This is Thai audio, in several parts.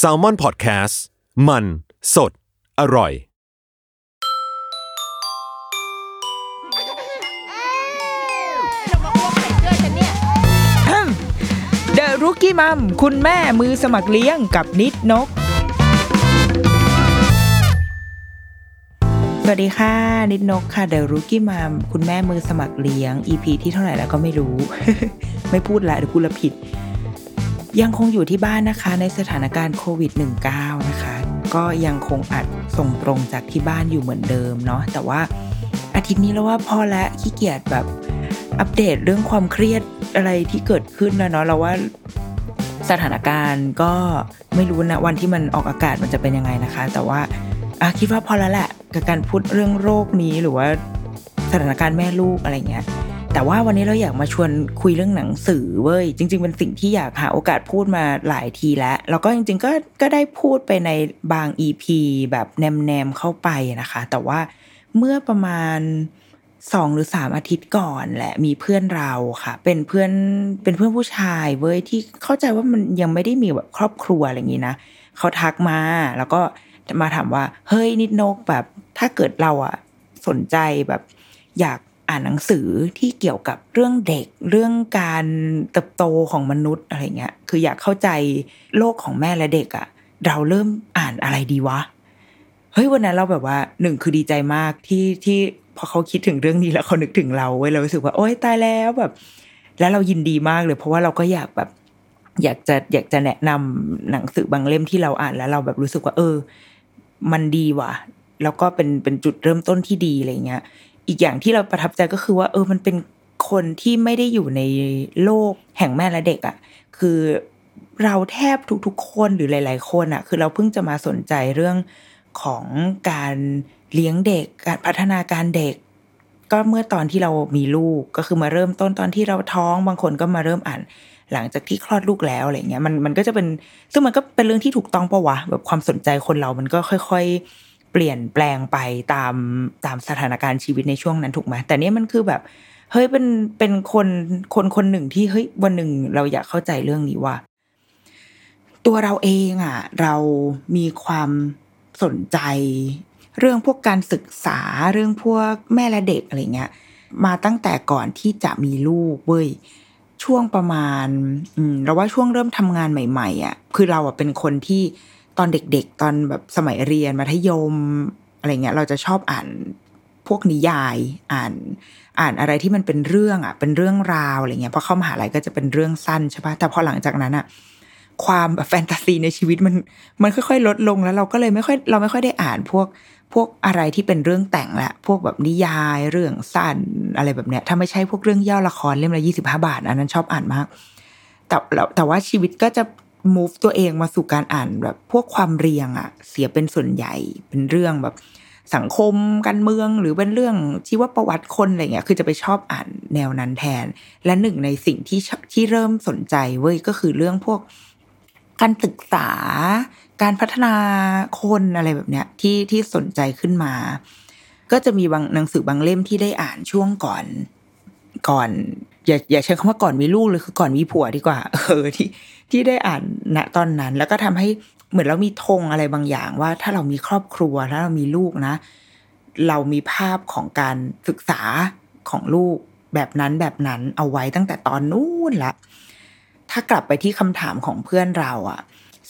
s a l ม o n PODCAST มัน สด อร่อย เดอะรุกี้มัมคุณแม่มือสมัครเลี้ยงกับนิดนก สวัสดีค่ะ นิดนกค่ะเดอะรุกี้มัมคุณแม่มือสมัครเลี้ยง EP ที่เท่าไหร่แล้วก็ไม่รู้ ไม่พูดละเดี๋ยวพูดละผิด ยังคงอยู่ที่บ้านนะคะในสถานการณ์โควิด -19 นะคะ ก็ยังคงอัดส่งตรงจากที่บ้านอยู่เหมือนเดิมเนาะแต่ว่าอาทิตย์นี้แล้วว่าพอละขี้เกียจแบบอัปเดตเรื่องความเครียดอะไรที่เกิดขึ้นแล้วเนาะเราว่าสถานการณ์ก็ไม่รู้นะวันที่มันออกอากาศมันจะเป็นยังไงนะคะ แต่ว่าอะคิดว่าพอแล้วแหละกับการพูดเรื่องโรคนี้หรือว่าสถานการณ์แม่ลูกอะไรเงี้ย แต่ว่าวันนี้เราอยากมาชวนคุยเรื่องหนังสือเว้ยจริง ๆ เป็นสิ่งที่อยากหาโอกาสพูดมาหลายทีแล้ว แล้วก็จริง ๆ ก็ก็ได้พูดไปในบาง EP แบบแนมๆเข้าไปนะคะ แต่ว่าเมื่อประมาณสองหรือสามอาทิตย์ก่อนแหละมีเพื่อนเราค่ะ เป็นเพื่อนเป็นเพื่อนผู้ชายเว้ยที่เข้าใจว่ามันยังไม่ได้มีแบบครอบครัวอะไรอย่างนี้นะเขาทักมาแล้วก็มาถามว่า เฮ้ยนิดนกแบบถ้าเกิดเราอะสนใจแบบอยาก อ่านหนังสือที่เกี่ยวกับเรื่องเด็ก เรื่องการเติบโตของมนุษย์อะไรเงี้ย คืออยากเข้าใจโลกของแม่และเด็กอะเราเริ่มอ่านอะไรดีวะ เฮ้ยวันนั้นเราแบบว่าหนึ่งคือดีใจมากที่ที่พอเขาคิดถึงเรื่องนี้แล้วเขานึกถึงเราเว้ยเรารู้สึกว่าโอ๊ยตายแล้วแบบ แล้วเรายินดีมากเลยเพราะว่าเราก็อยากแบบ อยากจะอยากจะแนะนำหนังสือบางเล่มที่เราอ่านแล้วเราแบบรู้สึกว่า เออ มันดีว่ะ แล้วก็เป็นเป็นจุดเริ่มต้นที่ดีอะไรเงี้ย อีกอย่างที่เราประทับใจก็คือว่า เออมันเป็นคนที่ไม่ได้อยู่ในโลกแห่งแม่และเด็กอะ่ะคือเราแทบทุกๆคนหรือหลาย ๆ คนอะ่ะ คือเราเพิ่งจะมาสนใจเรื่องของการเลี้ยงเด็กการพัฒนาการเด็ก ก็เมื่อตอนที่เรามีลูกก็คือมาเริ่มต้นตอนที่เราท้องบางคนก็มาเริ่มอ่านหลังจากที่คลอดลูกแล้วอะไรเงี้ยมันมันก็จะเป็นซึ่งมันก็เป็นเรื่องที่ถูกต้องปะวะแบบความสนใจคนเรามันก็ค่อย ๆ เปลี่ยนแปลงไปตามตามสถานการณ์ชีวิตในช่วงนั้นถูกไหมแต่เนี้ยมันคือแบบเฮ้ยเป็นเป็นคนคนคนหนึ่งที่เฮ้ยวันหนึ่งเราอยากเข้าใจเรื่องนี้ว่า ตัวเราเองอะ เรามีความสนใจ เรื่องพวกการศึกษาเรื่องพวกแม่และเด็กอะไรเงี้ย มาตั้งแต่ก่อนที่จะมีลูกเว้ยช่วงประมาณ อืมเราว่าช่วงเริ่มทำงานใหม่ ๆอะคือเราอะเป็นคนที่ ตอนเด็ก ๆ ตอนแบบสมัยเรียนมัธยมอะไรเงี้ย เราจะชอบอ่านพวกนิยายอ่านอ่านอะไรที่มันเป็นเรื่องอะ เป็นเรื่องราวอะไรเงี้ยพอเข้ามหาลัยก็จะเป็นเรื่องสั้นใช่ปะแต่พอหลังจากนั้นอะความแบบแฟนตาซีในชีวิตมันมันค่อยๆลดลงแล้วเราก็เลยไม่ค่อยเราไม่ค่อยได้อ่านพวกพวกอะไรที่เป็นเรื่องแต่งละพวกแบบนิยายเรื่องสั้นอะไรแบบเนี้ยถ้าไม่ใช่พวกเรื่องย่อละครเล่มละยี่สิบห้าบาท อันนั้นชอบอ่านมาก แต่แต่ว่าชีวิตก็จะ move ตัวเองมาสู่การอ่านแบบพวกความเรียงอะเสียเป็นส่วนใหญ่เป็นเรื่องแบบสังคมการเมืองหรือเป็นเรื่องชีวประวัติคนอะไรเงี้ยคือจะไปชอบอ่านแนวนั้นแทน และหนึ่งในสิ่งที่ที่เริ่มสนใจเว้ยก็คือเรื่องพวกการศึกษา การพัฒนาคนอะไรแบบเนี้ยที่ที่สนใจขึ้นมา ก็จะมีบางหนังสือบางเล่มที่ได้อ่านช่วงก่อน ก่อน อย่าอย่าใช้คำว่าก่อนมีลูกเลยคือก่อนมีผัวดีกว่า เออที่ที่ได้อ่านณตอนนั้น แล้วก็ทำให้เหมือนเรามีธงอะไรบางอย่างว่า ถ้าเรามีครอบครัวถ้าเรามีลูกนะ เรามีภาพของการศึกษาของลูกแบบนั้นแบบนั้นเอาไว้ตั้งแต่ตอนนู้นละถ้ากลับไปที่คำถามของเพื่อนเราอะ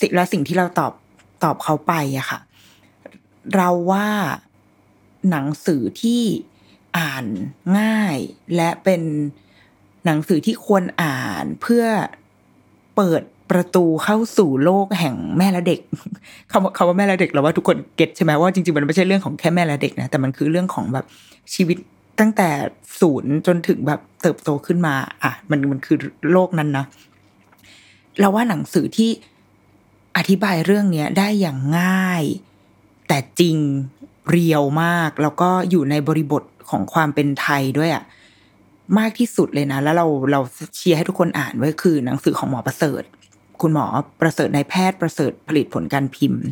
สิแล้วสิ่งที่เราตอบตอบเขาไปอะค่ะ เราว่าหนังสือที่อ่านง่ายและเป็น หนังสือที่ควรอ่านเพื่อเปิดประตูเข้าสู่โลกแห่งแม่และเด็กคำว่าคำว่าแม่และเด็กเราว่าทุกคนเก็ตใช่ไหมว่าจริงๆมันไม่ใช่เรื่องของแค่แม่และเด็กนะแต่มันคือเรื่องของแบบชีวิตตั้งแต่ศูนย์จนถึงแบบเติบโตขึ้นมา อะ มันมันคือโลกนั้นนะเราว่าหนังสือที่อธิบายเรื่องเนี้ยได้อย่างง่าย แต่จริงเรียวมาก แล้วก็อยู่ในบริบทของความเป็นไทยด้วยอะ มากที่สุดเลยนะ แล้วเราเราเชียร์ให้ทุกคนอ่านไว้คือ หนังสือของหมอประเสริฐ คุณหมอประเสริฐนายแพทย์ประเสริฐผลิตผลการพิมพ์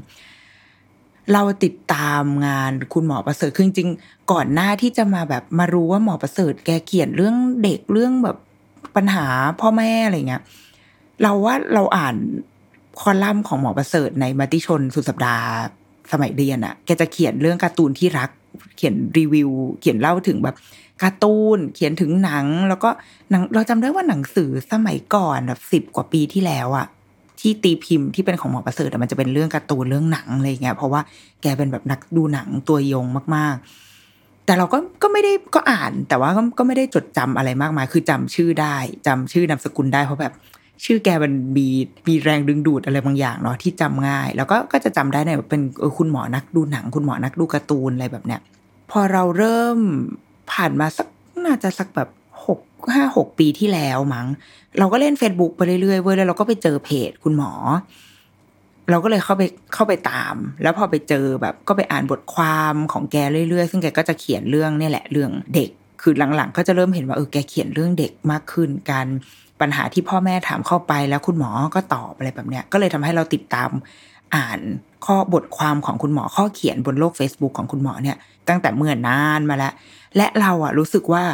เราติดตามงานคุณหมอประเสริฐคือจริงก่อนหน้าที่จะมาแบบมารู้ว่าหมอประเสริฐ แกเขียนเรื่องเด็กเรื่องแบบปัญหาพ่อแม่อะไรเงี้ยเราว่าเราอ่านคอลัมน์ของหมอประเสริฐในมติชนสุดสัปดาห์สมัยเรียนอะ แกจะเขียนเรื่องการ์ตูนที่รัก เขียนรีวิว เขียนเล่าถึงแบบ การ์ตูนเขียนถึงหนัง แล้วก็หนังเราจำได้ว่าหนังสือสมัยก่อนแบบสิบกว่าปีที่แล้วอะที่ตีพิมพ์ที่เป็นของหมอประเสริฐมันจะเป็นเรื่องการ์ตูนเรื่องหนังอะไรเงี้ยเพราะว่าแกเป็นแบบนักดูหนังตัวยงมาก ๆ แต่เราก็ก็ไม่ได้ก็อ่าน แต่ว่าก็ก็ไม่ได้จดจำอะไรมากมาย คือจำชื่อได้จำชื่อนามสกุลได้เพราะแบบชื่อแกมันมีมีแรงดึงดูดอะไรบางอย่างเนาะที่จำง่าย แล้วก็ก็จะจำได้ในแบบเป็นคุณหมอนักดูหนัง คุณหมอนักดูการ์ตูนอะไรแบบเนี้ยพอเราเริ่ม ผ่านมาสักน่าจะสักแบบหกห้าหกปีที่แล้วมั้ง เราก็เล่น Facebook ไปเรื่อยๆเว้ยแล้วเราก็ไปเจอเพจคุณหมอ เราก็เลยเข้าไปเข้าไปตาม แล้วพอไปเจอแบบก็ไปอ่านบทความของแกเรื่อยๆ ซึ่งแกก็จะเขียนเรื่องนี่แหละเรื่องเด็ก คือหลังๆ ก็จะเริ่มเห็นว่าเออแกเขียนเรื่องเด็กมากขึ้นการปัญหาที่พ่อแม่ถามเข้าไปแล้วคุณหมอก็ตอบอะไรแบบเนี้ย ก็เลยทำให้เราติดตามอ่านข้อบทความของคุณหมอข้อเขียนบนโลก Facebook ของคุณหมอเนี่ย ตั้งแต่เมื่อนานมาแล้ว และเราอะรู้สึกว่า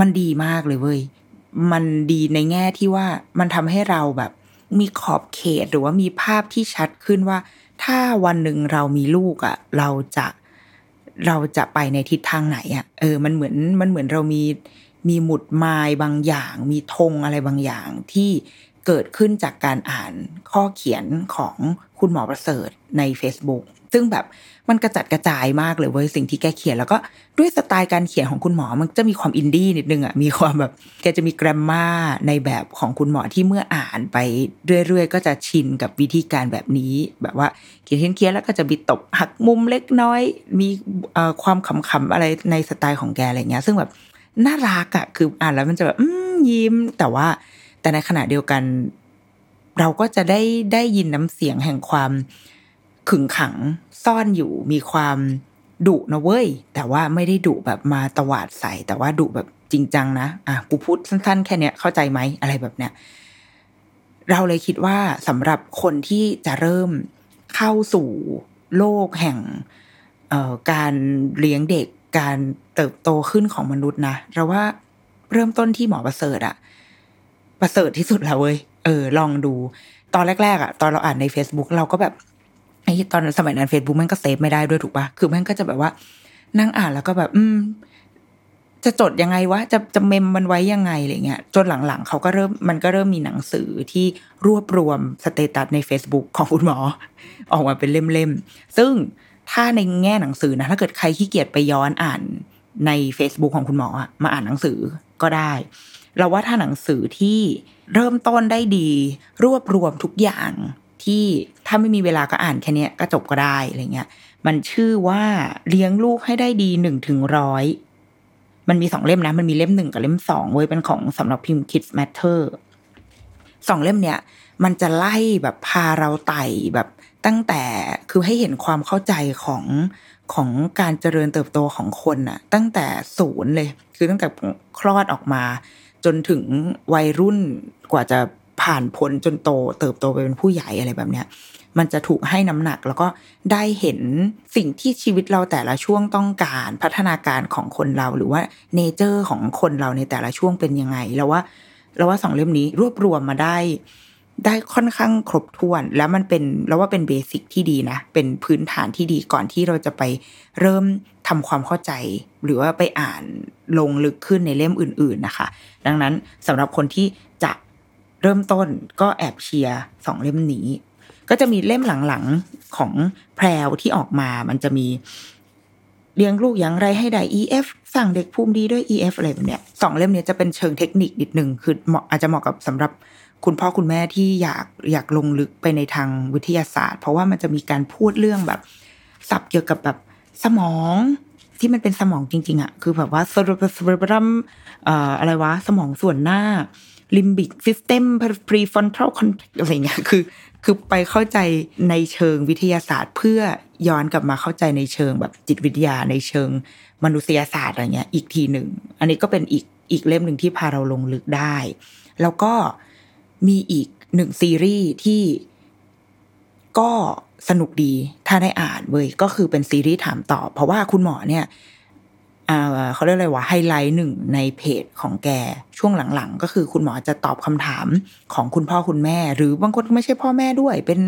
มันดีมากเลยเว้ย มันดีในแง่ที่ว่ามันทำให้เราแบบ มีขอบเขตหรือว่ามีภาพที่ชัดขึ้นว่า ถ้าวันหนึ่งเรามีลูกอะเราจะเราจะไปในทิศทางไหนอะเออ มันเหมือนมันเหมือนเรามีมีหมุดไม้บางอย่าง มีธงอะไรบางอย่างที่เกิดขึ้นจากการอ่านข้อเขียนของคุณหมอประเสริฐใน Facebook ซึ่งแบบมันกระจัดกระจายมากเลยเว้ยสิ่งที่แกเขียนแล้วก็ด้วยสไตล์การเขียนของคุณหมอมันจะมีความอินดี้นิดนึงอะมีความแบบแกจะมีแกรมมาในแบบของคุณหมอที่เมื่ออ่านไปเรื่อยๆ ก็จะชินกับวิธีการแบบนี้ แบบว่าเขียนเขียนแล้วก็จะบิดตบหักมุมเล็กน้อย มีความขำๆอะไรในสไตล์ของแกอะไรเงี้ย ซึ่งแบบน่ารักอะคืออ่านแล้วมันจะแบบยิ้ม แต่ว่า แต่ในขณะเดียวกัน เราก็จะได้ได้ยินน้ำเสียงแห่งความ ขึงขังซ่อนอยู่มีความดุนะเว้ย แต่ว่าไม่ได้ดุแบบมาตวาดใส่ แต่ว่าดุแบบจริงจังนะอะกูพูดสั้น ๆ แค่เนี้ยเข้าใจไหมอะไรแบบเนี้ยเราเลยคิดว่าสำหรับคนที่จะเริ่มเข้าสู่โลกแห่งการเลี้ยงเด็กการเติบโตขึ้นของมนุษย์นะเราว่าเริ่มต้นที่หมอประเสริฐอะประเสริฐที่สุดแล้วเว้ยเออ ลองดู ตอนแรกๆอะตอนเราอ่านใน Facebook เราก็แบบ ไอ้ตอนสมัยนั้น Facebook มันก็เซฟไม่ได้ด้วยถูกปะคือมันก็จะแบบว่า นั่งอ่านแล้วก็แบบ อืม จะจดยังไงวะจะจะเมมมันไว้ยังไงอะไรเงี้ยจนหลังๆเขาก็เริ่มมันก็เริ่มมีหนังสือที่รวบรวมสเตตัสใน Facebook ของคุณหมอ ออกมาเป็นเล่มๆ ซึ่งถ้าในแง่หนังสือนะถ้าเกิดใครขี้เกียจไปย้อนอ่านใน Facebook ของคุณหมอมาอ่านหนังสือก็ได้ เราว่าถ้าหนังสือที่เริ่มต้นได้ดี รวบรวมทุกอย่าง ที่ถ้าไม่มีเวลาก็อ่านแค่นี้ก็จบก็ได้อะไรเงี้ย มันชื่อว่าเลี้ยงลูกให้ได้ดีหนึ่งถึงร้อยมันมีสองเล่มนะ มันมีเล่มหนึ่งกับเล่มสองเว้ยเป็นของสำหรับพิมพ์ Kids Matter สองเล่มเนี้ยมันจะไล่แบบพาเราไต่แบบตั้งแต่คือให้เห็นความเข้าใจของของการเจริญเติบโตของคนน่ะตั้งแต่ศูนย์เลย คือตั้งแต่คลอดออกมา จนถึงวัยรุ่นกว่าจะ ผ่านพ้นจนโต เติบโตไปเป็นผู้ใหญ่อะไรแบบเนี้ย มันจะถูกให้น้ำหนักแล้วก็ได้เห็นสิ่งที่ชีวิตเราแต่ละช่วงต้องการพัฒนาการของคนเราหรือว่าnature ของคนเราในแต่ละช่วงเป็นยังไงแล้วว่าเราว่าสองเล่มนี้รวบรวมมาได้ ได้ค่อนข้างครบถ้วน แล้วมันเป็นแล้วว่าเป็น basic ที่ดีนะ เป็นพื้นฐานที่ดีก่อนที่เราจะไปเริ่มทำความเข้าใจ หรือว่าไปอ่านลงลึกขึ้นในเล่มอื่น ๆนะคะ ดังนั้นสำหรับคนที่จะ เริ่มต้นก็แอบเชียร์สองเล่มนี้ ก็จะมีเล่มหลังๆของแพรวที่ออกมา มันจะมีเลี้ยงลูกอย่างไรให้ได้ EF สั่งเด็กภูมิดีด้วย EF อะไรแบบเนี้ยสองเล่มนี้จะเป็นเชิงเทคนิคนิดหนึ่งคือเหมาะอาจจะเหมาะกับสำหรับคุณพ่อคุณแม่ที่อยากอยากลงลึกไปในทางวิทยาศาสตร์ เพราะว่ามันจะมีการพูดเรื่องแบบศัพท์เกี่ยวกับแบบสมองที่มันเป็นสมองจริง ๆอะคือแบบว่า cerebrum อะไรวะ สมองส่วนหน้า limbic system prefrontal cortex อะไรเงี้ยคือ คือไปเข้าใจในเชิงวิทยาศาสตร์ เพื่อย้อนกลับมาเข้าใจในเชิงแบบจิตวิทยาในเชิงมนุษยศาสตร์อะไรเงี้ยอีกทีหนึ่ง อันนี้ก็เป็นอีกอีกเล่มหนึ่งที่พาเราลงลึกได้ แล้วก็มีอีกหนึ่งซีรีส์ที่ก็สนุกดีถ้าได้อ่านเว้ยก็คือเป็นซีรีส์ถามตอบ เพราะว่าคุณหมอเนี่ย เขาเรียกอะไรวะไฮไลท์หนึ่งในเพจของแกช่วงหลังๆ ก็คือคุณหมอจะตอบคำถามของคุณพ่อคุณแม่ หรือบางคนไม่ใช่พ่อแม่ด้วย เป็น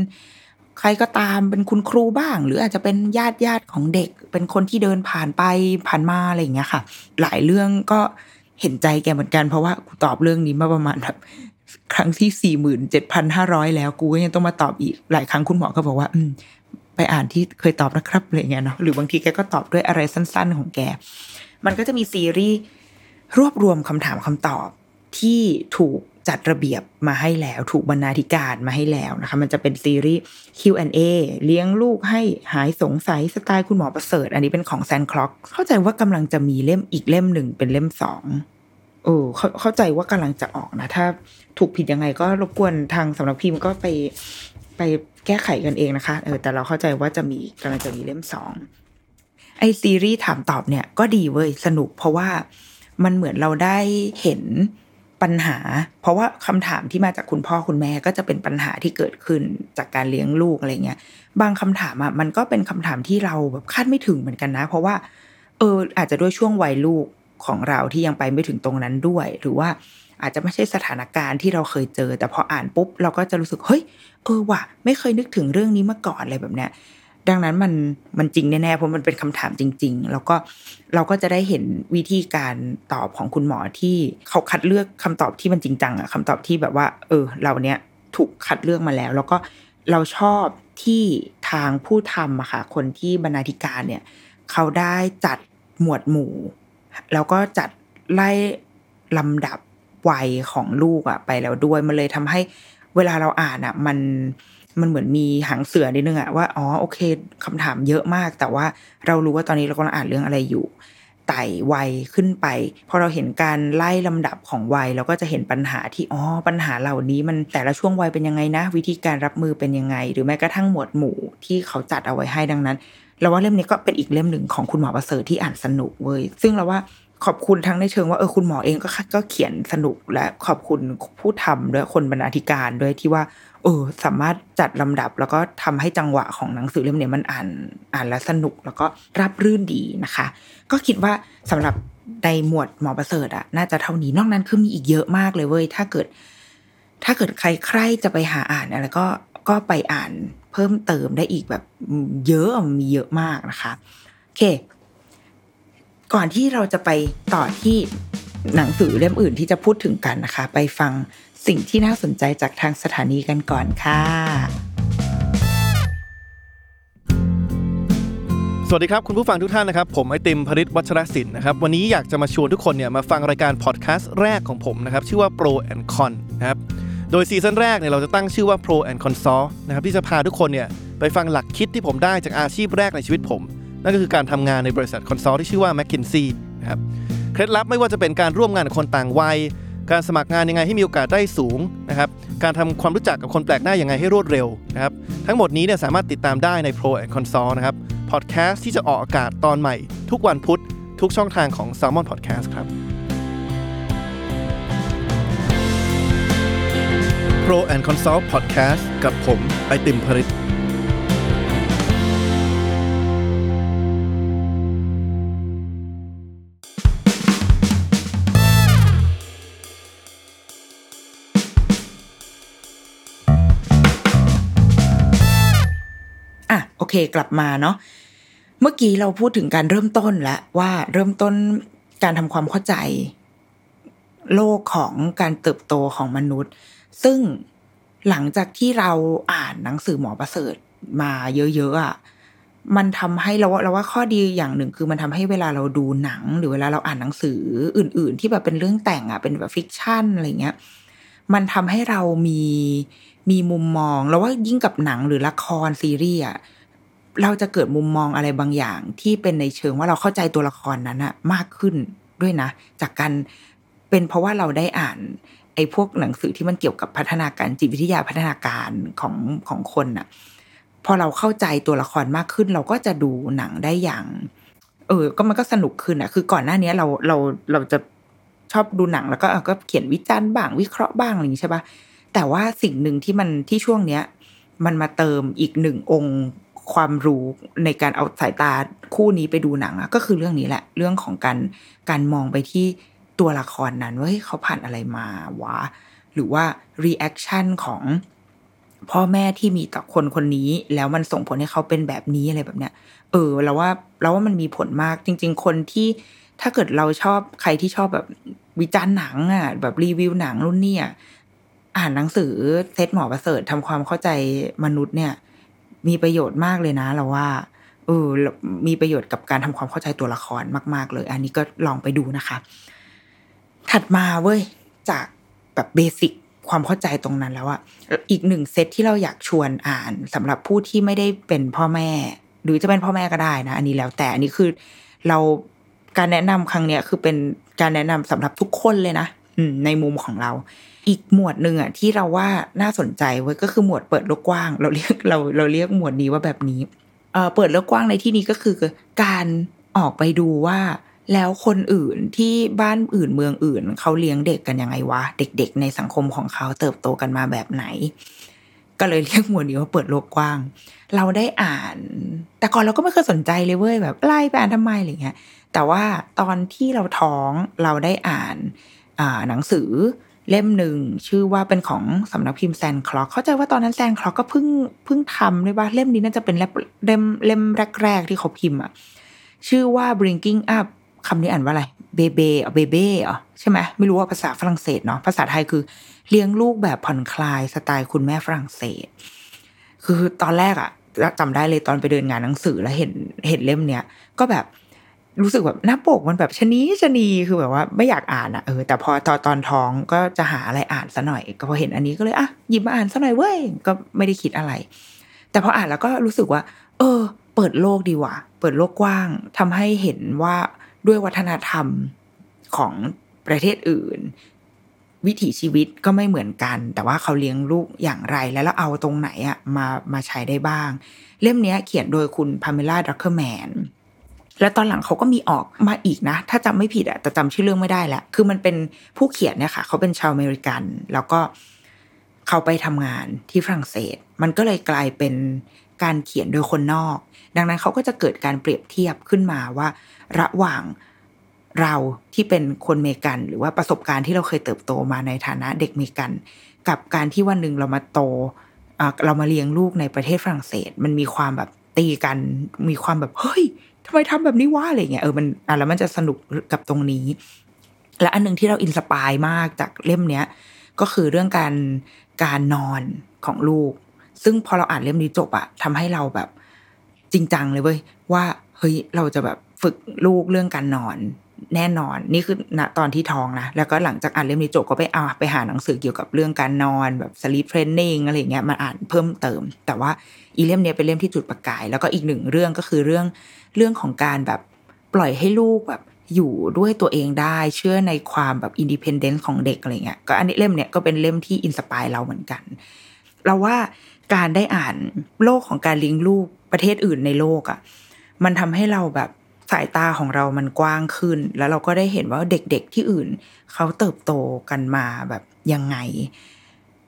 ใครก็ตามเป็นคุณครูบ้าง หรืออาจจะเป็นญาติญาติของเด็ก เป็นคนที่เดินผ่านไปผ่านมาอะไรอย่างเงี้ยค่ะ หลายเรื่องก็เห็นใจแกเหมือนกันเพราะว่ากูตอบเรื่องนี้มาประมาณแบบครั้งที่สี่หมื่นเจ็ดพันห้าร้อยแล้วกูก็ยังต้องมาตอบอีกหลายครั้งคุณหมอก็บอกว่าอืม ไปอ่านที่เคยตอบนะครับอะไรเงี้ยเนาะหรือบางทีแกก็ตอบด้วยอะไรสั้น ๆ ของแก มันก็จะมีซีรีส์รวบรวมคำถามคำตอบที่ถูกจัดระเบียบมาให้แล้ว ถูกบรรณาธิการมาให้แล้วนะคะ มันจะเป็นซีรีส์ Q&A เลี้ยงลูกให้หายสงสัยสไตล์คุณหมอประเสริฐ อันนี้เป็นของแซนคล็อก เข้าใจว่ากำลังจะมีเล่มอีกเล่มหนึ่งเป็นเล่มสองโอ้เข้าเข้าใจว่ากำลังจะออกนะ ถ้าถูกผิดยังไงก็รบกวนทางสำนักพิมพ์ก็ไป ไปแก้ไขกันเองนะคะเออแต่เราเข้าใจว่าจะมีกำลังจะมีเล่มสองไอซีรีส์ถามตอบเนี่ยก็ดีเว้ยสนุกเพราะว่ามันเหมือนเราได้เห็นปัญหา เพราะว่าคำถามที่มาจากคุณพ่อคุณแม่ก็จะเป็นปัญหาที่เกิดขึ้นจากการเลี้ยงลูกอะไรเงี้ยบางคำถามอะมันก็เป็นคำถามที่เราแบบคาดไม่ถึงเหมือนกันนะ เพราะว่า เอออาจจะด้วยช่วงวัยลูกของเราที่ยังไปไม่ถึงตรงนั้นด้วย หรือว่า อาจจะไม่ใช่สถานการณ์ที่เราเคยเจอ แต่พออ่านปุ๊บเราก็จะรู้สึกเฮ้ยเออว่ะไม่เคยนึกถึงเรื่องนี้มาก่อนอะไรแบบเนี้ยดังนั้นมันมันจริงแน่ๆเพราะมันเป็นคำถามจริง ๆ แล้วก็เราก็จะได้เห็นวิธีการตอบของคุณหมอที่เขาคัดเลือกคำตอบที่มันจริงจังอะคำตอบที่แบบว่า เออ เราเนี้ยถูกคัดเลือกมาแล้ว แล้วก็เราชอบที่ทางผู้ทำอะค่ะคนที่บรรณาธิการเนี่ย เขาได้จัดหมวดหมู่ แล้วก็จัดไล่ลำดับ วัยของลูกอะไปแล้วด้วยมันเลยทำให้เวลาเราอ่านอะมันมันเหมือนมีหางเสือนิดนึงอะว่าอ๋อโอเคคำถามเยอะมาก แต่ว่าเรารู้ว่าตอนนี้เรากำลังอ่านเรื่องอะไรอยู่ไต่วัยขึ้นไปพอเราเห็นการไล่ลำดับของวัยเราก็จะเห็นปัญหาที่อ๋อปัญหาเหล่านี้มันแต่ละช่วงวัยเป็นยังไงนะ วิธีการรับมือเป็นยังไง หรือแม้กระทั่งหมวดหมู่ที่เขาจัดเอาไว้ให้ดังนั้นเราว่าเล่มนี้ก็เป็นอีกเล่มหนึ่งของคุณหมอประเสริฐที่อ่านสนุกเว้ยซึ่งเราว่า ขอบคุณทั้งในเชิงว่าเออคุณหมอเองก็ก็เขียนสนุกและขอบคุณผู้ทำด้วยคนบรรณาธิการด้วยที่ว่า เออ สามารถจัดลำดับ แล้วก็ทำให้จังหวะของหนังสือเล่มนี้มันอ่านอ่านแล้วสนุกแล้วก็รับรื่นดีนะคะ ก็คิดว่าสำหรับในหมวดหมอประเสริฐอะน่าจะเท่านี้นอกนั้นคือมีอีกเยอะมากเลยเว้ยถ้าเกิด ถ้าเกิดใครใครจะไปหาอ่านอะไรก็ก็ไปอ่านเพิ่มเติมได้อีกแบบเยอะมีเยอะมากนะคะโอเค ก่อนที่เราจะไปต่อที่หนังสือเล่มอื่นที่จะพูดถึงกันนะคะ ไปฟังสิ่งที่น่าสนใจจากทางสถานีกันก่อนค่ะ สวัสดีครับคุณผู้ฟังทุกท่านนะครับ ผมไอติมพริตวัชรศิลป์นะครับ วันนี้อยากจะมาชวนทุกคนเนี่ยมาฟังรายการพอดแคสต์แรกของผมนะครับ ชื่อว่า Pro and Con นะครับโดยซีซั่นแรกเนี่ยเราจะตั้งชื่อว่า Pro and Consult นะครับที่จะพาทุกคนเนี่ยไปฟังหลักคิดที่ผมได้จากอาชีพแรกในชีวิตผม นั่นก็คือการทำงานในบริษัท consult ที่ชื่อว่า McKinsey นะครับเคล็ดลับไม่ว่าจะเป็นการร่วมงานกับคนต่างวัย การสมัครงานยังไงให้มีโอกาสได้สูงนะครับการทำความรู้จักกับคนแปลกหน้ายังไงให้รวดเร็วนะครับทั้งหมดนี้เนี่ยสามารถติดตามได้ใน Pros and Consult นะครับพอดแคสต์ที่จะออกอากาศตอนใหม่ ทุกวันพุธทุกช่องทางของ Salmon Podcast ครับ Pro and Consult Podcast กับผมไอติมพริต เคกลับมาเนาะเมื่อกี้เราพูดถึงการเริ่มต้นแล้วว่าเริ่มต้นการทำความเข้าใจ โลกของการเติบโตของมนุษย์ ซึ่งหลังจากที่เราอ่านหนังสือหมอประเสริฐมาเยอะๆอะมันทำให้เราว่าเราว่าข้อดีอย่างหนึ่งคือมันทำให้เวลาเราดูหนัง หรือเวลาเราอ่านหนังสืออื่น ๆ ที่แบบเป็นเรื่องแต่งอะเป็นแบบฟิกชันอะไรเงี้ยมันทำให้เรามีมีมุมมอง แล้วว่ายิ่งกับหนังหรือละครซีรีส์อะ เราจะเกิดมุมมองอะไรบางอย่าง ที่เป็นในเชิงว่าเราเข้าใจตัวละครนั้นอะมากขึ้นด้วยนะ จากการเป็นเพราะว่าเราได้อ่าน ไอ้พวกหนังสือที่มันเกี่ยวกับพัฒนาการจิตวิทยาพัฒนาการของของคนอะพอเราเข้าใจตัวละครมากขึ้น เราก็จะดูหนังได้อย่าง เออ ก็มันก็สนุกขึ้นอะคือก่อนหน้านี้เราเราเราจะชอบดูหนังแล้วก็ก็เขียนวิจารณ์บ้างวิเคราะห์บ้างอะไรอย่างนี้ใช่ปะแต่ว่าสิ่งหนึ่งที่มันที่ช่วงเนี้ย มันมาเติมอีกหนึ่งองค์ ความรู้ในการเอาสายตาคู่นี้ไปดูหนังอะก็คือเรื่องนี้แหละ เรื่องของการการมองไปที่ตัวละครนั้นว่าเขาผ่านอะไรมาวะหรือว่า reaction ของพ่อแม่ที่มีต่อคนคนนี้ แล้วมันส่งผลให้เขาเป็นแบบนี้อะไรแบบเนี้ย เออเราว่าเราว่ามันมีผลมากจริง ๆ คนที่ถ้าเกิดเราชอบใครที่ชอบแบบวิจารณ์หนังอะแบบรีวิวหนังรุ่นนี้อะอ่านหนังสือเซตหมอประเสริฐทำความเข้าใจมนุษย์เนี่ย มีประโยชน์มากเลยนะเราว่าเออมีประโยชน์กับการทำความเข้าใจตัวละครมาก ๆ เลย อันนี้ก็ลองไปดูนะคะ ถัดมาเว้ยจากแบบเบสิกความเข้าใจตรงนั้นแล้วอะอีกหนึ่งเซตที่เราอยากชวนอ่านสำหรับผู้ที่ไม่ได้เป็นพ่อแม่ หรือจะเป็นพ่อแม่ก็ได้นะ อันนี้แล้วแต่อันนี้คือเราการแนะนำครั้งเนี้ยคือเป็นการแนะนำสำหรับทุกคนเลยนะในมุมของเรา อีกหมวดหนึ่งอะที่เราว่าน่าสนใจไว้ก็คือหมวดเปิดโลกกว้าง เราเรียกเราเราเรียกหมวดนี้ว่าแบบนี้เอ่อเปิดโลกกว้างในที่นี้ก็คือการออกไปดูว่า แล้วคนอื่นที่บ้านอื่นเมืองอื่นเขาเลี้ยงเด็กกันยังไงวะเด็ก ๆ ในสังคมของเขาเติบโตกันมาแบบไหน ก็เลยเรียกหมวดนี้ว่าเปิดโลกกว้าง เราได้อ่าน แต่ก่อนเราก็ไม่เคยสนใจเลยเว้ยแบบไล่ไปอ่านทำไมอะไรเงี้ยแต่ว่าตอนที่เราท้องเราได้อ่านอ่าหนังสือ เล่มหนึ่งชื่อว่าเป็นของสำนักพิมพ์แซนคลอก เข้าใจว่าตอนนั้นแซนคลอกก็เพิ่งเพิ่งทำเลยว่าเล่มนี้น่าจะเป็นเล่มเล่มแรก ๆ ที่เขาพิมพ์อะชื่อว่า bringing up คำนี้อ่านว่าอะไรเบเบเบเบ้เหรอใช่ไหมไม่รู้ว่าภาษาฝรั่งเศสเนาะภาษาไทยคือเลี้ยงลูกแบบผ่อนคลายสไตล์คุณแม่ฝรั่งเศส คือตอนแรกอะจำได้เลยตอนไปเดินงานหนังสือแล้วเห็นเห็นเล่มเนี้ยก็แบบ รู้สึกแบบหน้าปกมันแบบชนีชนีคือแบบว่าไม่อยากอ่านอะเออแต่พอตอนตอนท้องก็จะหาอะไรอ่านซะหน่อย ก็พอเห็นอันนี้ก็เลยอะหยิบมาอ่านซะหน่อยเว้ยก็ไม่ได้คิดอะไร แต่พออ่านแล้วก็รู้สึกว่า เออ เปิดโลกดีว่ะ เปิดโลกกว้างทำให้เห็นว่าด้วยวัฒนธรรมของประเทศอื่น วิถีชีวิตก็ไม่เหมือนกัน แต่ว่าเขาเลี้ยงลูกอย่างไรแล้วเราเอาตรงไหนอะมามาใช้ได้บ้าง เล่มนี้เขียนโดยคุณพาเมล่า ดรักเคอร์แมน แล้วตอนหลังเขาก็มีออกมาอีกนะ ถ้าจำไม่ผิดอะแต่จำชื่อเรื่องไม่ได้แหละคือมันเป็นผู้เขียนเนี่ยค่ะ เขาเป็นชาวอเมริกัน แล้วก็เขาไปทำงานที่ฝรั่งเศส มันก็เลยกลายเป็นการเขียนโดยคนนอก ดังนั้นเขาก็จะเกิดการเปรียบเทียบขึ้นมาว่า ระหว่างเราที่เป็นคนเมกัน หรือว่าประสบการณ์ที่เราเคยเติบโตมาในฐานะเด็กเมกัน กับการที่วันหนึ่งเรามาโตเรามาเลี้ยงลูกในประเทศฝรั่งเศส มันมีความแบบตีกัน มีความแบบเฮ้ย ทำไมทำแบบนี้วะอะไรเงี้ยเออมันอะแล้วมันจะสนุกกับตรงนี้ และอันหนึ่งที่เราอินสปายมากจากเล่มเนี้ย ก็คือเรื่องการการนอนของลูก ซึ่งพอเราอ่านเล่มนี้จบอะทำให้เราแบบจริงจังเลยเว้ยว่าเฮ้ยเราจะแบบฝึกลูกเรื่องการนอนแน่นอน นี่คือณตอนที่ท้องนะ แล้วก็หลังจากอ่านเล่มนี้จบก็ไปเอาไปหาหนังสือเกี่ยวกับเรื่องการนอนแบบ sleep training อะไรเงี้ยมาอ่านเพิ่มเติม แต่ว่าอีเล่มนี้เป็นเล่มที่จุดประกาย แล้วก็อีกหนึ่งเรื่องก็คือเรื่อง เรื่องของการแบบปล่อยให้ลูกแบบอยู่ด้วยตัวเองได้เชื่อในความแบบ independence ของเด็กอะไรเงี้ยก็อันนี้เล่มเนี้ยก็เป็นเล่มที่ inspire เราเหมือนกัน เราว่าการได้อ่านโลกของการเลี้ยงลูกประเทศอื่นในโลกอะ่ะมันทำให้เราแบบสายตาของเรามันกว้างขึ้น แล้วเราก็ได้เห็นว่าเด็กๆที่อื่น เขาเติบโตกันมาแบบยังไง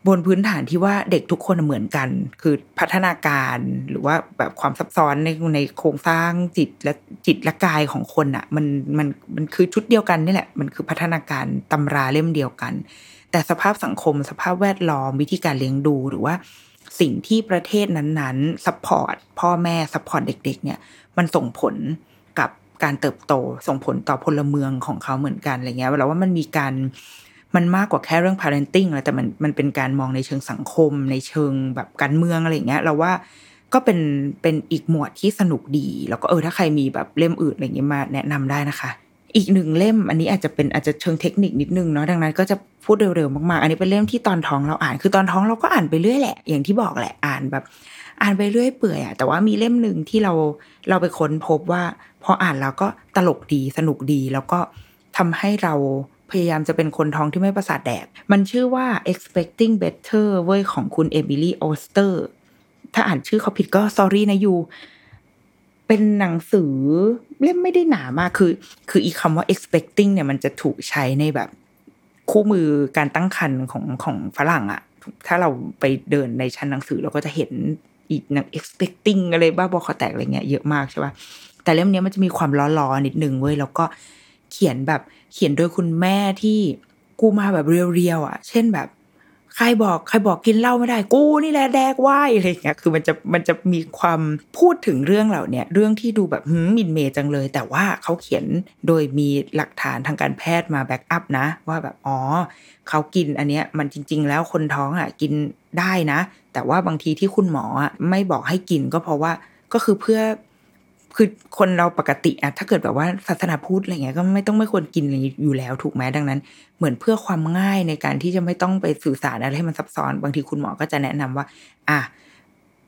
บนพื้นฐานที่ว่าเด็กทุกคนเหมือนกัน คือพัฒนาการหรือว่าแบบความซับซ้อนในในโครงสร้างจิตและจิตและกายของคนอะ่ะมันมันมันคือชุดเดียวกันนี่แหละ มันคือพัฒนาการตำราเล่มเดียวกัน แต่สภาพสังคมสภาพแวดล้อมวิธีการเลี้ยงดูหรือว่าสิ่งที่ประเทศนั้นๆ support พ่อแม่ support เด็ก ๆ เนี่ย มันส่งผลกับการเติบโตส่งผลต่อพลเมืองของเขาเหมือนกันอะไรเงี้ยเราว่ามันมีการ มันมากกว่าแค่เรื่อง parenting แล้วแต่มันมันเป็นการมองในเชิงสังคม ในเชิงแบบการเมืองอะไรเงี้ยเราว่าก็เป็นเป็นอีกหมวดที่สนุกดี แล้วก็เออถ้าใครมีแบบเล่มอื่นอะไรเงี้ยมาแนะนำได้นะคะ อีกหนึ่งเล่ม อันนี้อาจจะเป็นอาจจะเชิงเทคนิคนิดนึงเนาะดังนั้นก็จะพูดเร็วๆมากๆ อันนี้เป็นเล่มที่ตอนท้องเราอ่าน คือตอนท้องเราก็อ่านไปเรื่อยแหละ อย่างที่บอกแหละอ่านแบบ อ่านไปเรื่อยเปื่อยอะแต่ว่ามีเล่มหนึ่งที่เราเราไปค้นพบว่า พออ่านแล้วก็ตลกดีสนุกดีแล้วก็ทำให้เรา พยายามจะเป็นคนท้องที่ไม่ประสาทแดก มันชื่อว่า Expecting Better เว้ยของคุณเอมิลี่โอสเตอร์ ถ้าอ่านชื่อเขาผิดก็ sorry นะยูเป็นหนังสือเล่มไม่ได้หนามากคือ คืออีคำว่า expecting เนี่ยมันจะถูกใช้ในแบบคู่มือการตั้งครรภ์ของของฝรั่งอะถ้าเราไปเดินในชั้นหนังสือเราก็จะเห็นอีกหนัง expecting อะไรบ้าบอคอแตกอะไรเงี้ยเยอะมากใช่ปะแต่เล่มเนี้ยมันจะมีความล้อๆนิดนึงเว้ยแล้วก็ เขียนแบบเขียนโดยคุณแม่ที่กูมาแบบเรียวๆอะ เช่นแบบ ใครบอกใครบอกกินเหล้าไม่ได้ กูนี่แหละแดกไหวอะไรอย่างเงี้ยคือมันจะมันจะมีความพูดถึงเรื่องเหล่าเนี้ยเรื่องที่ดูแบบหืมมินเมย์จังเลย แต่ว่าเขาเขียนโดยมีหลักฐานทางการแพทย์มาแบ็กอัพนะ ว่าแบบอ๋อเขากินอันเนี้ยมันจริง ๆ แล้วคนท้องอะกินได้นะ แต่ว่าบางทีที่คุณหมอไม่บอกให้กินก็เพราะว่าก็คือเพื่อ คือคนเราปกติอะถ้าเกิดแบบว่าศาสนาพุทธอะไรเงี้ยก็ไม่ต้องไม่ควรกินอะไรอยู่แล้วถูกไหมดังนั้น เหมือนเพื่อความง่ายในการที่จะไม่ต้องไปสื่อสารอะไรให้มันซับซ้อน บางทีคุณหมอก็จะแนะนำว่า อะ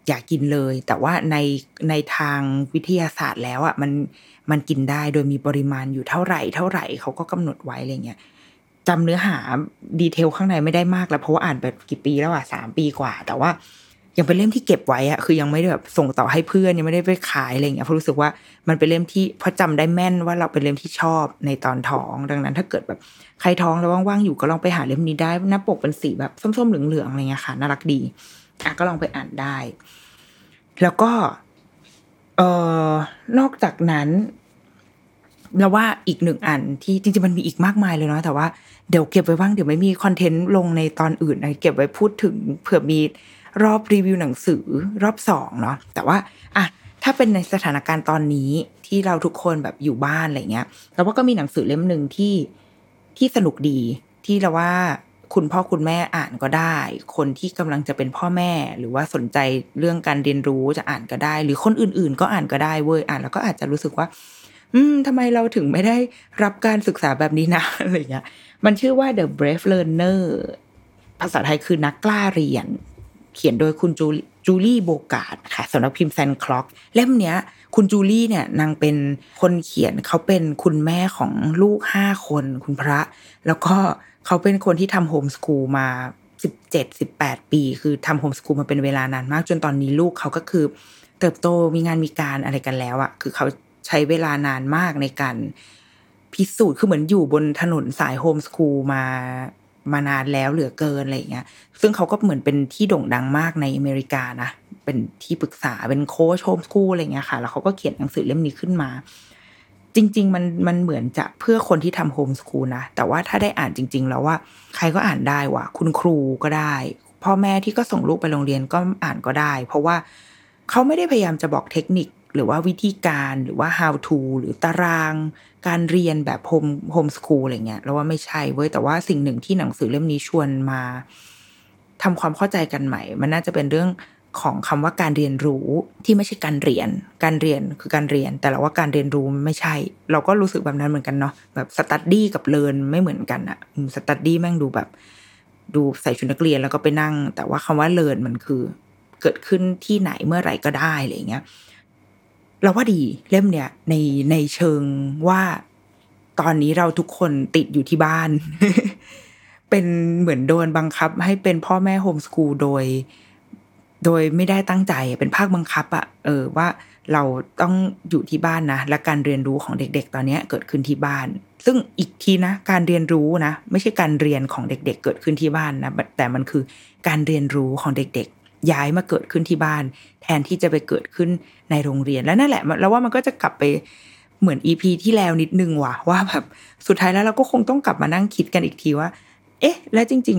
อย่ากินเลย แต่ว่าในในทางวิทยาศาสตร์แล้วอะมันมันกินได้โดยมีปริมาณอยู่เท่าไหร่ เท่าไหร่เขาก็กำหนดไว้อะไรเงี้ยจำเนื้อหาดีเทลข้างในไม่ได้มากแล้วเพราะว่าอ่านไปกี่ปีแล้วอะสามปีกว่า แต่ว่า ยังเป็นเล่มที่เก็บไว้อะคือยังไม่ได้แบบส่งต่อให้เพื่อนยังไม่ได้ไปขายอะไรอย่างเงี้ยเพราะรู้สึกว่ามันเป็นเล่มที่พราะจำได้แม่นว่าเราเป็นเล่มที่ชอบในตอนท้อง ดังนั้น ถ้าเกิดแบบใครท้องแล้วว่างๆอยู่ก็ลองไปหาเล่มนี้ได้หน้าปกเป็นสีแบบส้มๆเหลืองๆอะไรเงี้ยค่ะน่ารักดีอะก็ลองไปอ่านได้ แล้วก็เออนอกจากนั้นเราว่าอีกหนึ่งอันที่จริงๆมันมีอีกมากมายเลยเนาะแต่ว่าเดี๋ยวเก็บไว้บ้างเดี๋ยวไม่มีคอนเทนต์ลงในตอนอื่นนะเก็บไว้พูดถึงเผื่อมี รอบรีวิวหนังสือรอบสองเนาะแต่ว่าอะถ้าเป็นในสถานการณ์ตอนนี้ที่เราทุกคนแบบอยู่บ้านอะไรเงี้ยเราว่าก็มีหนังสือเล่มหนึ่งที่ที่สนุกดีที่เราว่าคุณพ่อคุณแม่อ่านก็ได้ คนที่กำลังจะเป็นพ่อแม่ หรือว่าสนใจเรื่องการเรียนรู้จะอ่านก็ได้ หรือคนอื่น ๆ ก็อ่านก็ได้เว้ยอ่านแล้วก็อาจจะรู้สึกว่า อืมทำไมเราถึงไม่ได้รับการศึกษาแบบนี้นะอะไรเงี้ยมันชื่อว่า The Brave Learner ภาษาไทยคือนักกล้าเรียน เขียนโดยคุณจูลี่โบกาดค่ะสำนักพิมพ์แซนคล็อกเล่มเนี้ย คุณจูลี่เนี่ยนางเป็นคนเขียนเขาเป็นคุณแม่ของลูกห้าคนคุณพระ แล้วก็เขาเป็นคนที่ทำโฮมสคูลมาสิบเจ็ดสิบแปดปี คือทำโฮมสคูลมาเป็นเวลานานมาก จนตอนนี้ลูกเขาก็คือเติบโตมีงานมีการอะไรกันแล้วอะคือเขาใช้เวลานานมากในการพิสูจน์คือเหมือนอยู่บนถนนสายโฮมสคูลมา มานานแล้วเหลือเกินอะไรอย่างเงี้ย ซึ่งเขาก็เหมือนเป็นที่โด่งดังมากในอเมริกานะ เป็นที่ปรึกษาเป็นโค้ชโฮมสคูลอะไรเงี้ยค่ะ แล้วเขาก็เขียนหนังสือเล่มนี้ขึ้นมา จริง ๆ มันมันเหมือนจะเพื่อคนที่ทำโฮมสคูลนะ แต่ว่าถ้าได้อ่านจริง ๆ แล้วว่า ใครก็อ่านได้ว่ะ คุณครูก็ได้ พ่อแม่ที่ก็ส่งลูกไปโรงเรียนก็อ่านก็ได้ เพราะว่าเขาไม่ได้พยายามจะบอกเทคนิค หรือว่าวิธีการหรือว่า how to หรือตาราง การเรียนแบบ home homeschool อะไรเงี้ยแล้วว่าไม่ใช่เว้ยแต่ว่าสิ่งหนึ่งที่หนังสือเล่มนี้ชวนมาทำความเข้าใจกันใหม่ มันน่าจะเป็นเรื่องของคำว่าการเรียนรู้ที่ไม่ใช่การเรียน การเรียนคือการเรียน แต่เราว่าการเรียนรู้ไม่ใช่ เราก็รู้สึกแบบนั้นเหมือนกันเนาะแบบ study กับเรียนไม่เหมือนกันอะstudy แม่งดูแบบ ดูใส่ชุดนักเรียนแล้วก็ไปนั่ง แต่ว่าคำว่าเรียนมันคือ เกิดขึ้นที่ไหนเมื่อไหร่ก็ได้อะไรเงี้ย เราว่าดีเล่มเนี้ยในในเชิงว่าตอนนี้เราทุกคนติดอยู่ที่บ้าน เป็นเหมือนโดนบังคับ ให้เป็นพ่อแม่ homeschool โดย โดยไม่ได้ตั้งใจเป็นภาคบังคับอะเออว่าเราต้องอยู่ที่บ้านนะ และการเรียนรู้ของเด็ก ๆ ตอนนี้เกิดขึ้นที่บ้าน ซึ่งอีกทีนะ การเรียนรู้นะ ไม่ใช่การเรียนของเด็ก ๆ เกิดขึ้นที่บ้านนะแต่มันคือการเรียนรู้ของเด็กๆ ย้ายมาเกิดขึ้นที่บ้าน แทนที่จะไปเกิดขึ้นในโรงเรียนแล้วนั่นแหละแล้วว่ามันก็จะกลับไปเหมือนอีพีที่แล้วนิดนึงว่ะว่าแบบสุดท้ายแล้วเราก็คงต้องกลับมานั่งคิดกันอีกทีว่า เอ๊ะ แล้วจริง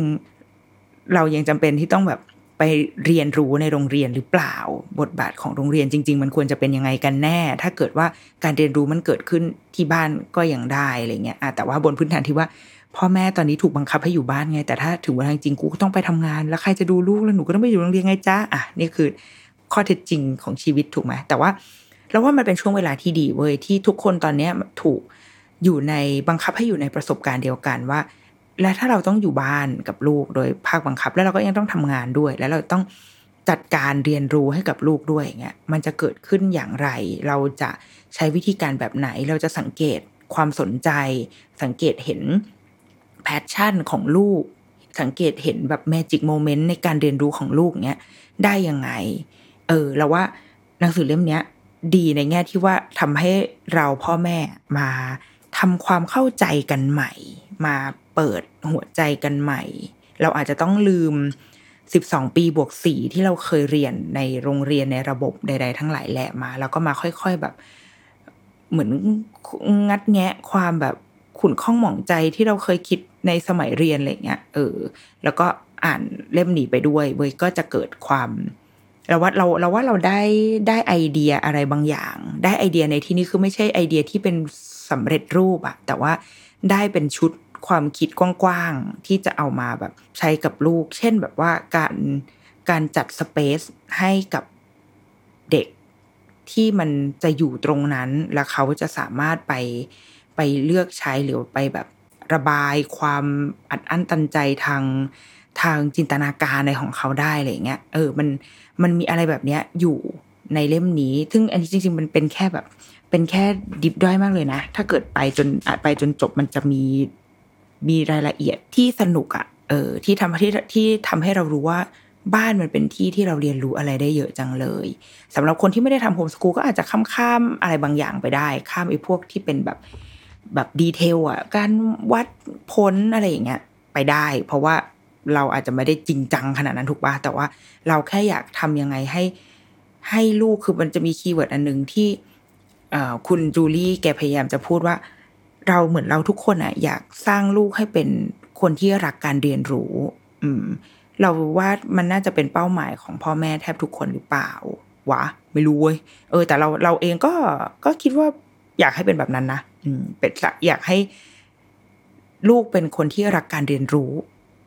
ๆ เรายังจำเป็นที่ต้องแบบไปเรียนรู้ในโรงเรียนหรือเปล่า บทบาทของโรงเรียนจริง ๆ มันควรจะเป็นยังไงกันแน่ ถ้าเกิดว่าการเรียนรู้มันเกิดขึ้นที่บ้านก็ยังได้อะไรเงี้ยแต่ว่าบนพื้นฐานที่ว่า พ่อแม่ตอนนี้ถูกบังคับให้อยู่บ้านไง แต่ถ้าถึงเวลาจริงกูก็ต้องไปทำงาน แล้วใครจะดูลูกแล้วหนูก็ต้องไปอยู่โรงเรียนไงจ้าอะนี่คือข้อเท็จจริงของชีวิตถูกไหมแต่ว่าเราว่ามันเป็นช่วงเวลาที่ดีเว้ยที่ทุกคนตอนเนี้ถูกอยู่ในบังคับให้อยู่ในประสบการณ์เดียวกันว่า และถ้าเราต้องอยู่บ้านกับลูกโดยภาคบังคับ แล้วเราก็ยังต้องทำงานด้วย แล้วเราต้องจัดการเรียนรู้ให้กับลูกด้วยอย่างเงี้ยมันจะเกิดขึ้นอย่างไร เราจะใช้วิธีการแบบไหน เราจะสังเกตความสนใจ สังเกตเห็น passion ของลูก สังเกตเห็นแบบ magic moment ในการเรียนรู้ของลูกเงี้ยได้ยังไง เออเราว่าหนังสือเล่มเนี้ย ดีในแง่ที่ว่าทำให้เราพ่อแม่มาทำความเข้าใจกันใหม่ มาเปิดหัวใจกันใหม่ เราอาจจะต้องลืม12ปีบวกสี่ที่เราเคยเรียนในโรงเรียนในระบบใด ๆ ทั้งหลายแหละมา แล้วก็มาค่อยๆแบบ เหมือนงัดแงะความแบบขุนข้องหมองใจที่เราเคยคิด ในสมัยเรียนอะไรเงี้ยเออ แล้วก็อ่านเล่มนี้ไปด้วยเว้ยก็จะเกิดความเราว่าเราเราว่าเราได้ได้ไอเดียอะไรบางอย่าง ได้ไอเดียในที่นี้คือไม่ใช่ไอเดียที่เป็นสำเร็จรูปอะแต่ว่าได้เป็นชุดความคิดกว้างๆที่จะเอามาแบบใช้กับลูก เช่นแบบว่าการการจัดสเปซให้กับเด็กที่มันจะอยู่ตรงนั้น แล้วเขาจะสามารถไปไปเลือกใช้หรือไปแบบ ระบายความอัดอั้นตันใจทางทางจินตนาการในของเขาได้อะไรเงี้ยเออมันมันมีอะไรแบบเนี้ยอยู่ในเล่มนี้ ซึ่งอันนี้จริง ๆ มันเป็นแค่แบบ เป็นแค่ดิบด้อยมากเลยนะ ถ้าเกิดไปจนไปจนจบมันจะมีมีรายละเอียดที่สนุกอะ่ะเออที่ทำที่ที่ทำให้เรารู้ว่าบ้านมันเป็นที่ที่เราเรียนรู้อะไรได้เยอะจังเลยสำหรับคนที่ไม่ได้ทำโฮมสกูลก็อาจจะข้ามข้ามอะไรบางอย่างไปได้ ข้ามไอ้พวกที่เป็นแบบ แบบดีเทลอะ การวัดผลอะไรอย่างเงี้ยไปได้ เพราะว่าเราอาจจะไม่ได้จริงจังขนาดนั้นถูกป่ะแต่ว่าเราแค่อยากทำยังไงให้ให้ลูกคือมันจะมี keyword อันหนึ่งที่คุณจูลี่แกพยายามจะพูดว่า เราเหมือนเราทุกคนอะ อยากสร้างลูกให้เป็นคนที่รักการเรียนรู้ อืม เราว่ามันน่าจะเป็นเป้าหมายของพ่อแม่แทบทุกคนหรือเปล่าวะ ไม่รู้เว้ยเออ แต่เราเราเองก็ก็คิดว่าอยากให้เป็นแบบนั้นนะ เป็นอยากให้ลูกเป็นคนที่รักการเรียนรู้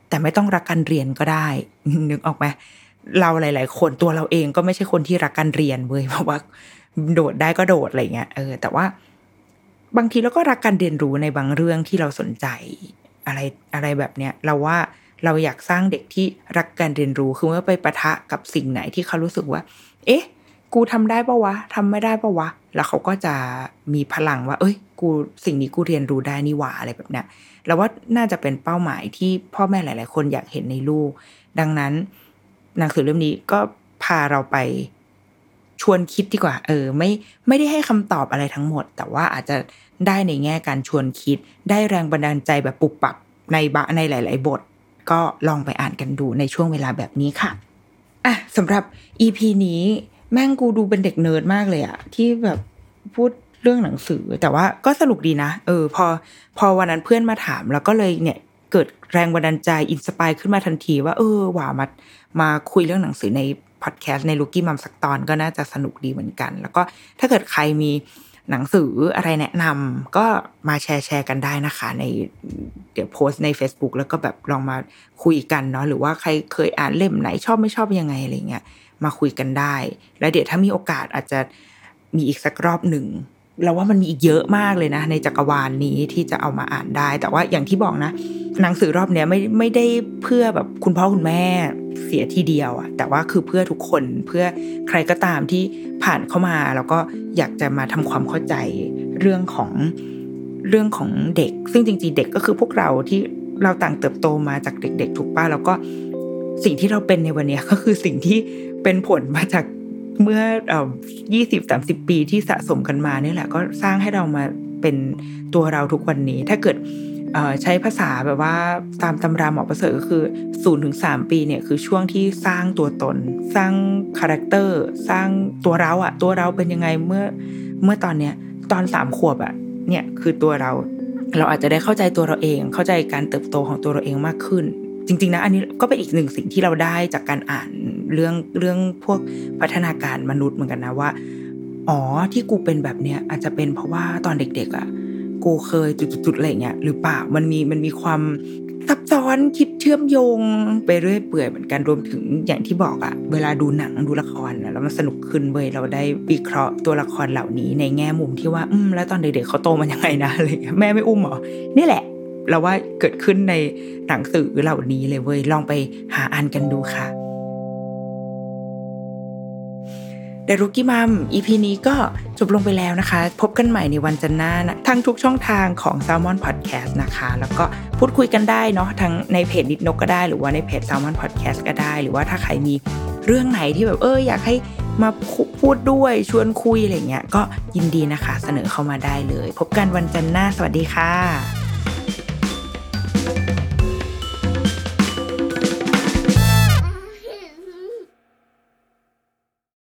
แต่ไม่ต้องรักการเรียนก็ได้ นึกออกไหมเราหลาย ๆ คนตัวเราเองก็ไม่ใช่คนที่รักการเรียนเว้ยเพราะว่า โดดได้ก็โดดอะไรเงี้ยเออ แต่ว่าบางทีเราก็รักการเรียนรู้ในบางเรื่องที่เราสนใจอะไรอะไรแบบเนี้ยเราว่าเราอยากสร้างเด็กที่รักการเรียนรู้คือเมื่อไปประทะกับสิ่งไหนที่เขารู้สึกว่า เอ๊ะ กูทำได้ปะวะทำไม่ได้ปะวะ แล้วเขาก็จะมีพลังว่า เอ้ย กูสิ่งนี้กูเรียนรู้ได้นี่หว่าอะไรแบบเนี้ยเราว่าน่าจะเป็นเป้าหมายที่พ่อแม่หลาย ๆ คนอยากเห็นในลูก ดังนั้นหนังสือเล่มนี้ก็พาเราไปชวนคิดดีกว่า เออ ไม่ไม่ได้ให้คำตอบอะไรทั้งหมด แต่ว่าอาจจะได้ในแง่การชวนคิด ได้แรงบันดาลใจแบบปุบปับในบะในหลาย ๆ บท ก็ลองไปอ่านกันดูในช่วงเวลาแบบนี้ค่ะอะสำหรับ EP นี้ แม่งกูดูเป็นเด็กเนิร์ดมากเลยอะที่แบบพูดเรื่องหนังสือ แต่ว่าก็สนุกดีนะ เออ พอ พอวันนั้นเพื่อนมาถาม แล้วก็เลยเนี่ยเกิดแรงบันดาลใจอินสปายขึ้นมาทันทีว่า เออว่ามามาคุยเรื่องหนังสือในพอดแคสต์ในลูกี้มัมสักตอนก็น่าจะสนุกดีเหมือนกัน แล้วก็ถ้าเกิดใครมีหนังสืออะไรแนะนำก็มาแชร์แชร์กันได้นะคะ ในเดี๋ยวโพสต์ใน Facebook แล้วก็แบบลองมาคุยกันเนาะหรือว่าใครเคยอ่านเล่มไหนชอบไม่ชอบยังไงอะไรเงี้ย มาคุยกันได้ แล้วเดี๋ยวถ้ามีโอกาสอาจจะมีอีกสักรอบหนึ่งเราว่ามันมีอีกเยอะมากเลยนะ ในจักรวาลนนี้ที่จะเอามาอ่านได้ แต่ว่าอย่างที่บอกนะหนังสือรอบเนี้ยไม่ไม่ได้เพื่อแบบคุณพ่อคุณแม่เสียทีเดียวอะแต่ว่าคือเพื่อทุกคนเพื่อใครก็ตามที่ผ่านเข้ามา แล้วก็อยากจะมาทำความเข้าใจเรื่องของเรื่องของเด็ก ซึ่งจริงๆ เด็กก็คือพวกเราที่เราต่างเติบโตมาจากเด็ก ๆ ถูกป้าแล้วก็สิ่งที่เราเป็นในวันนี้ก็คือสิ่งที่ เป็นผลมาจากเมื่อยี่สิบสามสิบปีที่สะสมกันมาเนี่ยแหละ ก็สร้างให้เรามาเป็นตัวเราทุกวันนี้ ถ้าเกิดใช้ภาษาแบบว่าตามตำราหมอประเสริฐก็คือศูนย์ถึงสามปีเนี่ยคือช่วงที่สร้างตัวตน สร้าง character สร้างตัวเราอะตัวเราเป็นยังไงเมื่อเมื่อตอนเนี้ยตอนสามขวบอะเนี่ยคือตัวเรา เราอาจจะได้เข้าใจตัวเราเอง เข้าใจการเติบโตของตัวเราเองมากขึ้น จริง ๆ นะอันนี้ก็เป็นอีกหนึ่งสิ่งที่เราได้จากการอ่านเรื่องเรื่องพวกพัฒนาการมนุษย์เหมือนกันนะว่าอ๋อที่กูเป็นแบบเนี้ยอาจจะเป็นเพราะว่าตอนเด็ก ๆอะกูเคยจุดๆอะไรเงี้ยหรือเปล่ามันมีมันมีความซับซ้อนคิดเชื่อมโยงไปเรื่อยเปื่อยเหมือนกันรวมถึงอย่างที่บอกอะเวลาดูหนังดูละครแล้วมันสนุกขึ้นเว้ยเราได้วิเคราะห์ตัวละครเหล่านี้ในแง่มุมที่ว่าอืมแล้วตอนเด็กๆเขาโตมันยังไงนะอะไรเงี้ยแม่ไม่อุ้มหรอนี่แหละ เราว่าเกิดขึ้นในหนังสือเหล่านี้เลยเว้ยลองไปหาอ่านกันดูค่ะเดรุกี้มัม EP นี้ก็จบลงไปแล้วนะคะ พบกันใหม่ในวันจันทร์หน้านะทั้งทุกช่องทางของ Salmon Podcast นะคะ แล้วก็พูดคุยกันได้เนาะทั้งในเพจนิดนกก็ได้ หรือว่าในเพจ Salmon Podcast ก็ได้ หรือว่าถ้าใครมีเรื่องไหนที่แบบเอออยากให้มาพูดด้วยชวนคุยอะไรเงี้ยก็ยินดีนะคะ เสนอเข้ามาได้เลย พบกันวันจันทร์หน้า สวัสดีค่ะ